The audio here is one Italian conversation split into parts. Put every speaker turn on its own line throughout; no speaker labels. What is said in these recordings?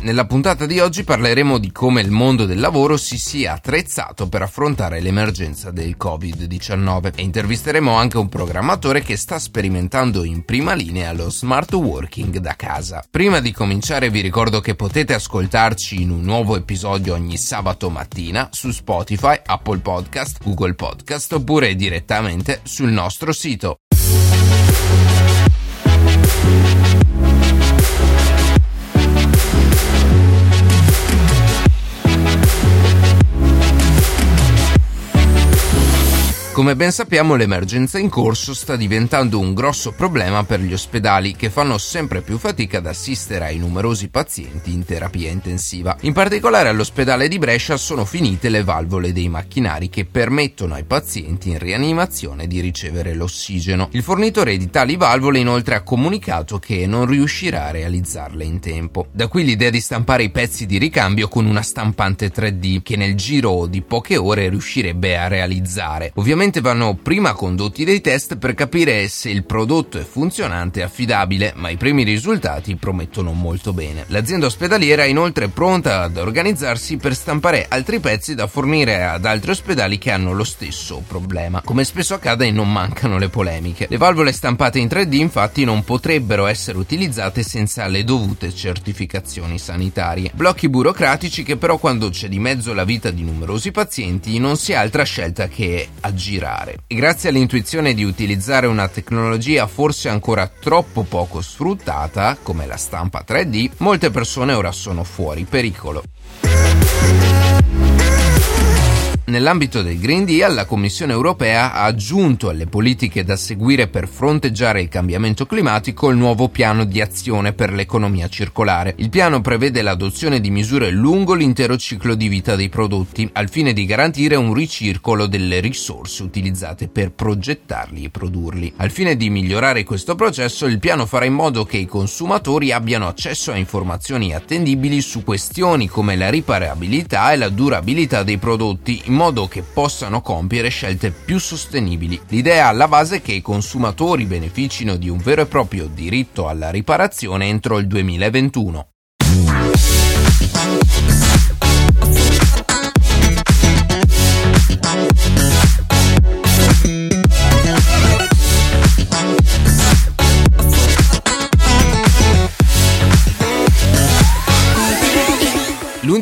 Nella puntata di oggi parleremo di come il mondo del lavoro si sia attrezzato per affrontare l'emergenza del Covid-19 e intervisteremo anche un programmatore che sta sperimentando in prima linea lo smart working da casa. Prima di cominciare vi ricordo che potete ascoltarci in un nuovo episodio ogni sabato mattina su Spotify, Apple Podcast, Google Podcast oppure direttamente sul nostro sito. Come ben sappiamo l'emergenza in corso sta diventando un grosso problema per gli ospedali che fanno sempre più fatica ad assistere ai numerosi pazienti in terapia intensiva. In particolare all'ospedale di Brescia sono finite le valvole dei macchinari che permettono ai pazienti in rianimazione di ricevere l'ossigeno. Il fornitore di tali valvole inoltre ha comunicato che non riuscirà a realizzarle in tempo. Da qui l'idea di stampare i pezzi di ricambio con una stampante 3D che nel giro di poche ore riuscirebbe a realizzare. Ovviamente Ovviamente vanno prima condotti dei test per capire se il prodotto è funzionante e affidabile, ma i primi risultati promettono molto bene. L'azienda ospedaliera è inoltre pronta ad organizzarsi per stampare altri pezzi da fornire ad altri ospedali che hanno lo stesso problema. Come spesso accade non mancano le polemiche. Le valvole stampate in 3D infatti non potrebbero essere utilizzate senza le dovute certificazioni sanitarie. Blocchi burocratici che però quando c'è di mezzo la vita di numerosi pazienti non si ha altra scelta che agire girare. E grazie all'intuizione di utilizzare una tecnologia forse ancora troppo poco sfruttata, come la stampa 3D, molte persone ora sono fuori pericolo. Nell'ambito del Green Deal, la Commissione europea ha aggiunto alle politiche da seguire per fronteggiare il cambiamento climatico il nuovo piano di azione per l'economia circolare. Il piano prevede l'adozione di misure lungo l'intero ciclo di vita dei prodotti, al fine di garantire un ricircolo delle risorse utilizzate per progettarli e produrli. Al fine di migliorare questo processo, il piano farà in modo che i consumatori abbiano accesso a informazioni attendibili su questioni come la riparabilità e la durabilità dei prodotti, in modo che possano compiere scelte più sostenibili. L'idea alla base è che i consumatori beneficino di un vero e proprio diritto alla riparazione entro il 2021.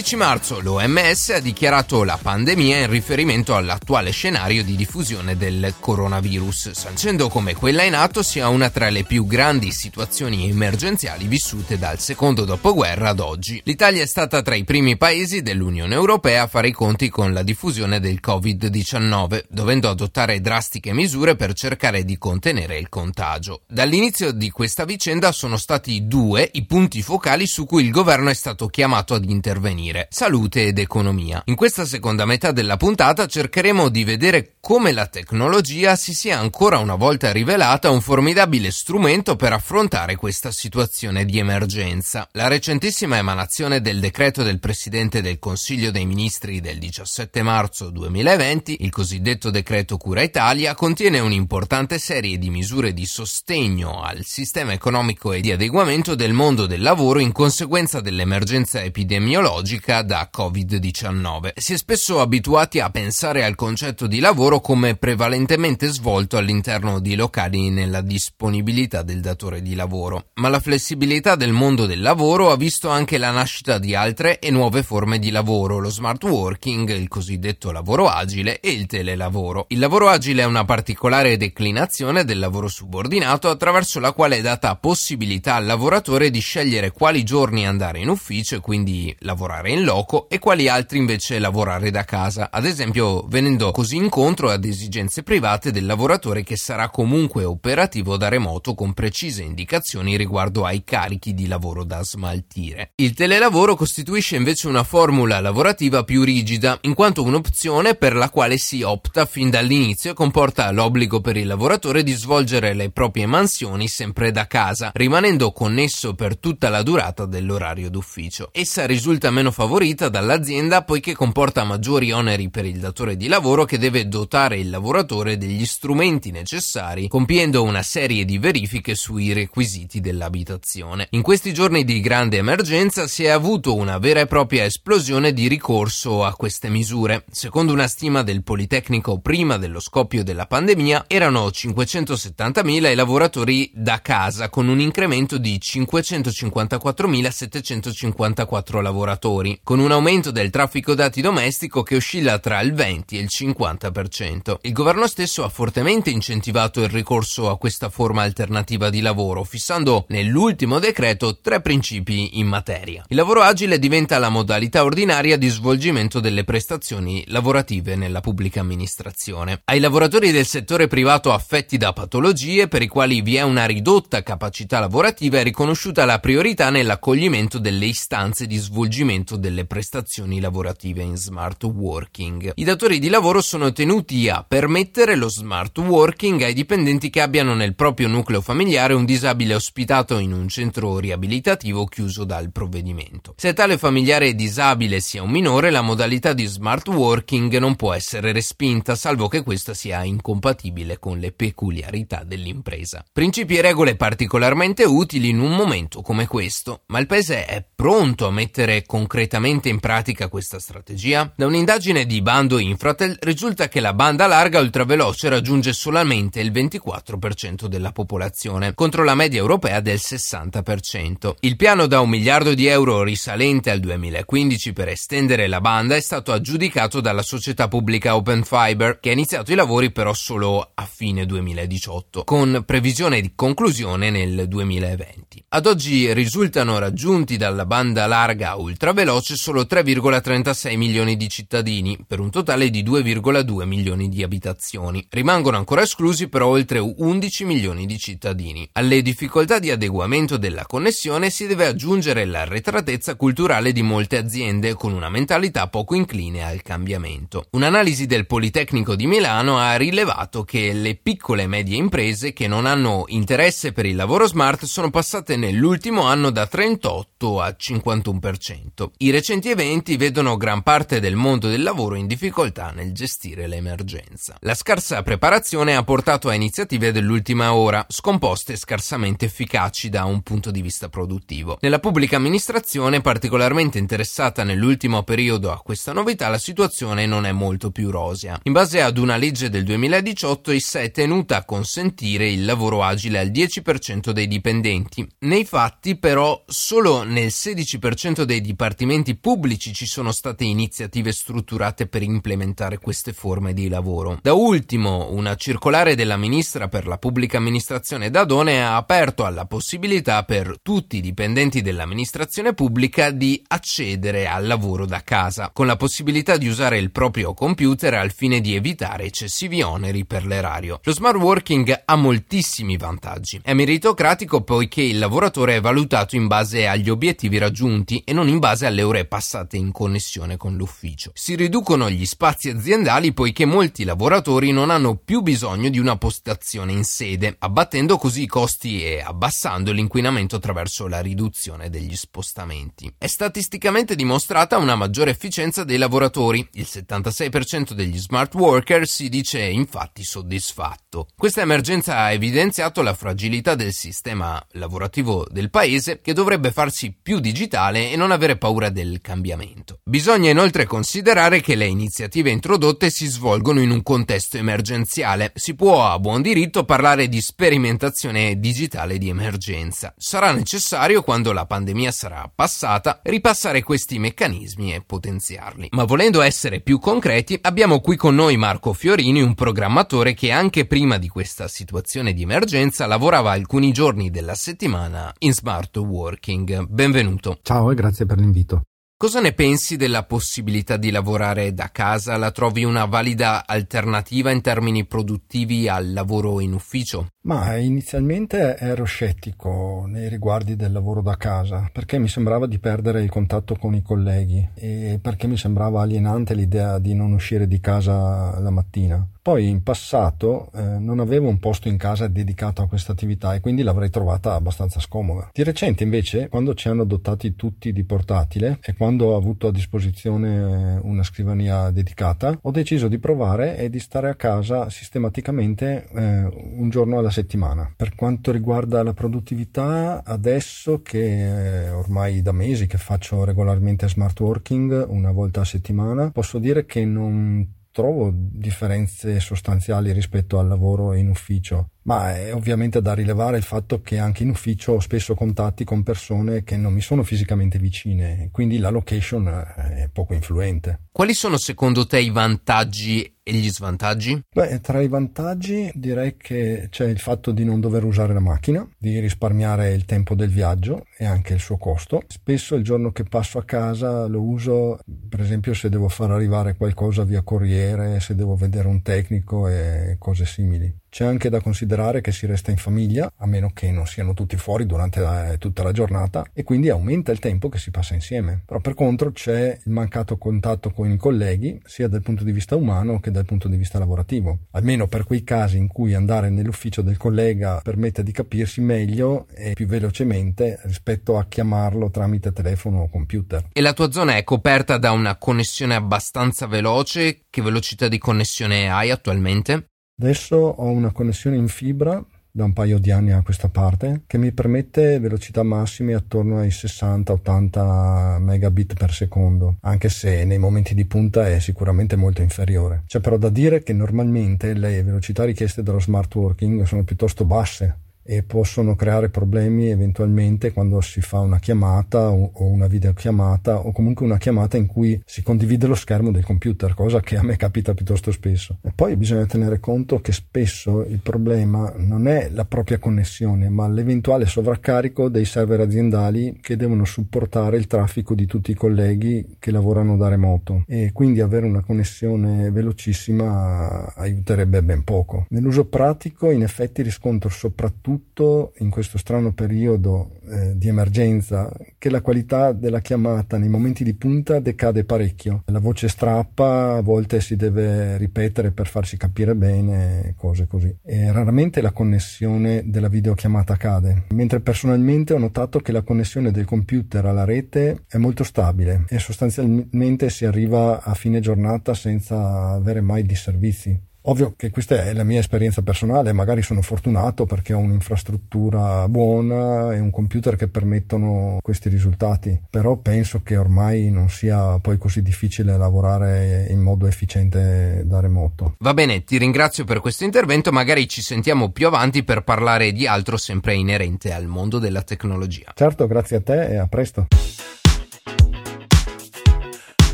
L'11 marzo l'OMS ha dichiarato la pandemia in riferimento all'attuale scenario di diffusione del coronavirus, sancendo come quella in atto sia una tra le più grandi situazioni emergenziali vissute dal secondo dopoguerra ad oggi. L'Italia è stata tra i primi paesi dell'Unione Europea a fare i conti con la diffusione del Covid-19, dovendo adottare drastiche misure per cercare di contenere il contagio. Dall'inizio di questa vicenda sono stati due i punti focali su cui il governo è stato chiamato ad intervenire intervenire, salute ed economia. In questa seconda metà della puntata cercheremo di vedere come la tecnologia si sia ancora una volta rivelata un formidabile strumento per affrontare questa situazione di emergenza. La recentissima emanazione del decreto del Presidente del Consiglio dei Ministri del 17 marzo 2020, il cosiddetto decreto Cura Italia, contiene un'importante serie di misure di sostegno al sistema economico e di adeguamento del mondo del lavoro in conseguenza dell'emergenza epidemiologica psicologica da Covid-19. Si è spesso abituati a pensare al concetto di lavoro come prevalentemente svolto all'interno di locali nella disponibilità del datore di lavoro, ma la flessibilità del mondo del lavoro ha visto anche la nascita di altre e nuove forme di lavoro, lo smart working, il cosiddetto lavoro agile e il telelavoro. Il lavoro agile è una particolare declinazione del lavoro subordinato attraverso la quale è data possibilità al lavoratore di scegliere quali giorni andare in ufficio e quindi lavorare lavorare in loco e quali altri invece lavorare da casa, ad esempio venendo così incontro ad esigenze private del lavoratore che sarà comunque operativo da remoto con precise indicazioni riguardo ai carichi di lavoro da smaltire. Il telelavoro costituisce invece una formula lavorativa più rigida, in quanto un'opzione per la quale si opta fin dall'inizio e comporta l'obbligo per il lavoratore di svolgere le proprie mansioni sempre da casa, rimanendo connesso per tutta la durata dell'orario d'ufficio. Essa risulta meno favorita dall'azienda poiché comporta maggiori oneri per il datore di lavoro che deve dotare il lavoratore degli strumenti necessari, compiendo una serie di verifiche sui requisiti dell'abitazione. In questi giorni di grande emergenza si è avuto una vera e propria esplosione di ricorso a queste misure. Secondo una stima del Politecnico prima dello scoppio della pandemia, erano 570.000 i lavoratori da casa con un incremento di 554.754 lavoratori, con un aumento del traffico dati domestico che oscilla tra il 20 e il 50%. Il governo stesso ha fortemente incentivato il ricorso a questa forma alternativa di lavoro, fissando nell'ultimo decreto tre principi in materia. Il lavoro agile diventa la modalità ordinaria di svolgimento delle prestazioni lavorative nella pubblica amministrazione. Ai lavoratori del settore privato affetti da patologie per i quali vi è una ridotta capacità lavorativa è riconosciuta la priorità nell'accoglimento delle istanze di svolgimento delle prestazioni lavorative in smart working. I datori di lavoro sono tenuti a permettere lo smart working ai dipendenti che abbiano nel proprio nucleo familiare un disabile ospitato in un centro riabilitativo chiuso dal provvedimento. Se tale familiare disabile sia un minore, la modalità di smart working non può essere respinta, salvo che questa sia incompatibile con le peculiarità dell'impresa. Principi e regole particolarmente utili in un momento come questo, ma il Paese è pronto a mettere concretamente in pratica questa strategia? Da un'indagine di Bando Infratel risulta che la banda larga ultraveloce raggiunge solamente il 24% della popolazione, contro la media europea del 60%. Il piano da un miliardo di euro risalente al 2015 per estendere la banda è stato aggiudicato dalla società pubblica Open Fiber, che ha iniziato i lavori però solo a fine 2018, con previsione di conclusione nel 2020. Ad oggi risultano raggiunti dalla banda larga ultraveloce solo 3,36 milioni di cittadini, per un totale di 2,2 milioni di abitazioni. Rimangono ancora esclusi però oltre 11 milioni di cittadini. Alle difficoltà di adeguamento della connessione si deve aggiungere l'arretratezza culturale di molte aziende con una mentalità poco incline al cambiamento. Un'analisi del Politecnico di Milano ha rilevato che le piccole e medie imprese che non hanno interesse per il lavoro smart sono passate nell'ultimo anno da 38 a 51%. I recenti eventi vedono gran parte del mondo del lavoro in difficoltà nel gestire l'emergenza. La scarsa preparazione ha portato a iniziative dell'ultima ora, scomposte e scarsamente efficaci da un punto di vista produttivo. Nella pubblica amministrazione, particolarmente interessata nell'ultimo periodo a questa novità, la situazione non è molto più rosea. In base ad una legge del 2018, essa è tenuta a consentire il lavoro agile al 10% dei dipendenti. Nei fatti, però, solo nel 16% dei dipartimenti pubblici ci sono state iniziative strutturate per implementare queste forme di lavoro. Da ultimo, una circolare della ministra per la pubblica amministrazione Dadone ha aperto alla possibilità per tutti i dipendenti dell'amministrazione pubblica di accedere al lavoro da casa, con la possibilità di usare il proprio computer al fine di evitare eccessivi oneri per l'erario. Lo smart working ha moltissimi vantaggi. È meritocratico poiché il lavoratore è valutato in base agli obiettivi raggiunti e non in base alle ore passate in connessione con l'ufficio. Si riducono gli spazi aziendali poiché molti lavoratori non hanno più bisogno di una postazione in sede, abbattendo così i costi e abbassando l'inquinamento attraverso la riduzione degli spostamenti. È statisticamente dimostrata una maggiore efficienza dei lavoratori. Il 76% degli smart worker si dice infatti soddisfatto. Questa emergenza ha evidenziato la fragilità del sistema lavorativo del paese che dovrebbe farsi più digitale e non avere paura del cambiamento. Bisogna inoltre considerare che le iniziative introdotte si svolgono in un contesto emergenziale. Si può a buon diritto parlare di sperimentazione digitale di emergenza. Sarà necessario, quando la pandemia sarà passata, ripassare questi meccanismi e potenziarli. Ma volendo essere più concreti, abbiamo qui con noi Marco Fiorini, un programmatore che anche prima di questa situazione di emergenza lavorava alcuni giorni della settimana in smart working. Benvenuto.
Ciao e grazie per l'invito.
Cosa ne pensi della possibilità di lavorare da casa? La trovi una valida alternativa in termini produttivi al lavoro in ufficio?
Ma inizialmente ero scettico nei riguardi del lavoro da casa perché mi sembrava di perdere il contatto con i colleghi e perché mi sembrava alienante l'idea di non uscire di casa la mattina. Poi in passato eh, non avevo un posto in casa dedicato a questa attività e quindi l'avrei trovata abbastanza scomoda. Di recente invece, quando ci hanno dotati tutti di portatile e quando ho avuto a disposizione eh, una scrivania dedicata, ho deciso di provare e di stare a casa sistematicamente eh, un giorno alla settimana. Per quanto riguarda la produttività, adesso che eh, ormai da mesi che faccio regolarmente smart working una volta a settimana, posso dire che non trovo differenze sostanziali rispetto al lavoro in ufficio ma è ovviamente da rilevare il fatto che anche in ufficio ho spesso contatti con persone che non mi sono fisicamente vicine, quindi la location è poco influente.
Quali sono secondo te i vantaggi e gli svantaggi?
Beh, tra i vantaggi direi che c'è il fatto di non dover usare la macchina, di risparmiare il tempo del viaggio e anche il suo costo. Spesso il giorno che passo a casa lo uso, per esempio, se devo far arrivare qualcosa via corriere, se devo vedere un tecnico e cose simili. C'è anche da considerare che si resta in famiglia, a meno che non siano tutti fuori durante la, tutta la giornata, e quindi aumenta il tempo che si passa insieme. Però per contro c'è il mancato contatto con i colleghi, sia dal punto di vista umano che dal punto di vista lavorativo. Almeno per quei casi in cui andare nell'ufficio del collega permette di capirsi meglio e più velocemente rispetto a chiamarlo tramite telefono o computer.
E la tua zona è coperta da una connessione abbastanza veloce? Che velocità di connessione hai attualmente?
Adesso ho una connessione in fibra da un paio di anni a questa parte che mi permette velocità massime attorno ai 60-80 megabit per secondo anche se nei momenti di punta è sicuramente molto inferiore. C'è però da dire che normalmente le velocità richieste dallo smart working sono piuttosto basse e possono creare problemi eventualmente quando si fa una chiamata o una videochiamata o comunque una chiamata in cui si condivide lo schermo del computer, cosa che a me capita piuttosto spesso. E poi bisogna tenere conto che spesso il problema non è la propria connessione, ma l'eventuale sovraccarico dei server aziendali che devono supportare il traffico di tutti i colleghi che lavorano da remoto e quindi avere una connessione velocissima aiuterebbe ben poco. Nell'uso pratico in effetti riscontro soprattutto soprattutto in questo strano periodo eh, di emergenza che la qualità della chiamata nei momenti di punta decade parecchio. La voce strappa, a volte si deve ripetere per farsi capire bene, cose così. E raramente la connessione della videochiamata cade, mentre personalmente ho notato che la connessione del computer alla rete è molto stabile e sostanzialmente si arriva a fine giornata senza avere mai disservizi. Ovvio che questa è la mia esperienza personale, magari sono fortunato perché ho un'infrastruttura buona e un computer che permettono questi risultati, però penso che ormai non sia poi così difficile lavorare in modo efficiente da remoto.
Va bene, ti ringrazio per questo intervento, magari ci sentiamo più avanti per parlare di altro sempre inerente al mondo della tecnologia.
Certo, grazie a te e a presto.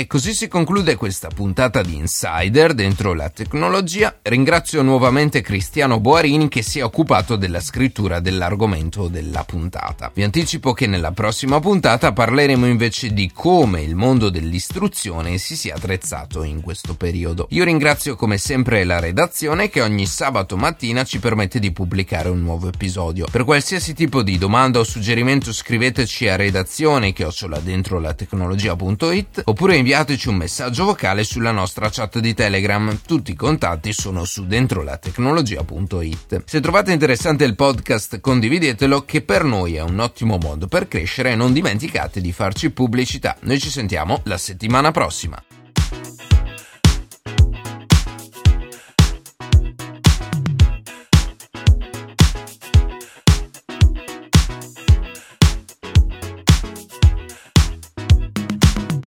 E così si conclude questa puntata di Insider dentro la tecnologia. Ringrazio nuovamente Cristiano Boarini che si è occupato della scrittura dell'argomento della puntata. Vi anticipo che nella prossima puntata parleremo invece di come il mondo dell'istruzione si sia attrezzato in questo periodo. Io ringrazio come sempre la redazione che ogni sabato mattina ci permette di pubblicare un nuovo episodio. Per qualsiasi tipo di domanda o suggerimento scriveteci a redazione chiocciola dentro la tecnologia.it oppure in inviateci un messaggio vocale sulla nostra chat di Telegram. Tutti i contatti sono su dentrolatecnologia.it. Se trovate interessante il podcast, condividetelo che per noi è un ottimo modo per crescere e non dimenticate di farci pubblicità. Noi ci sentiamo la settimana prossima.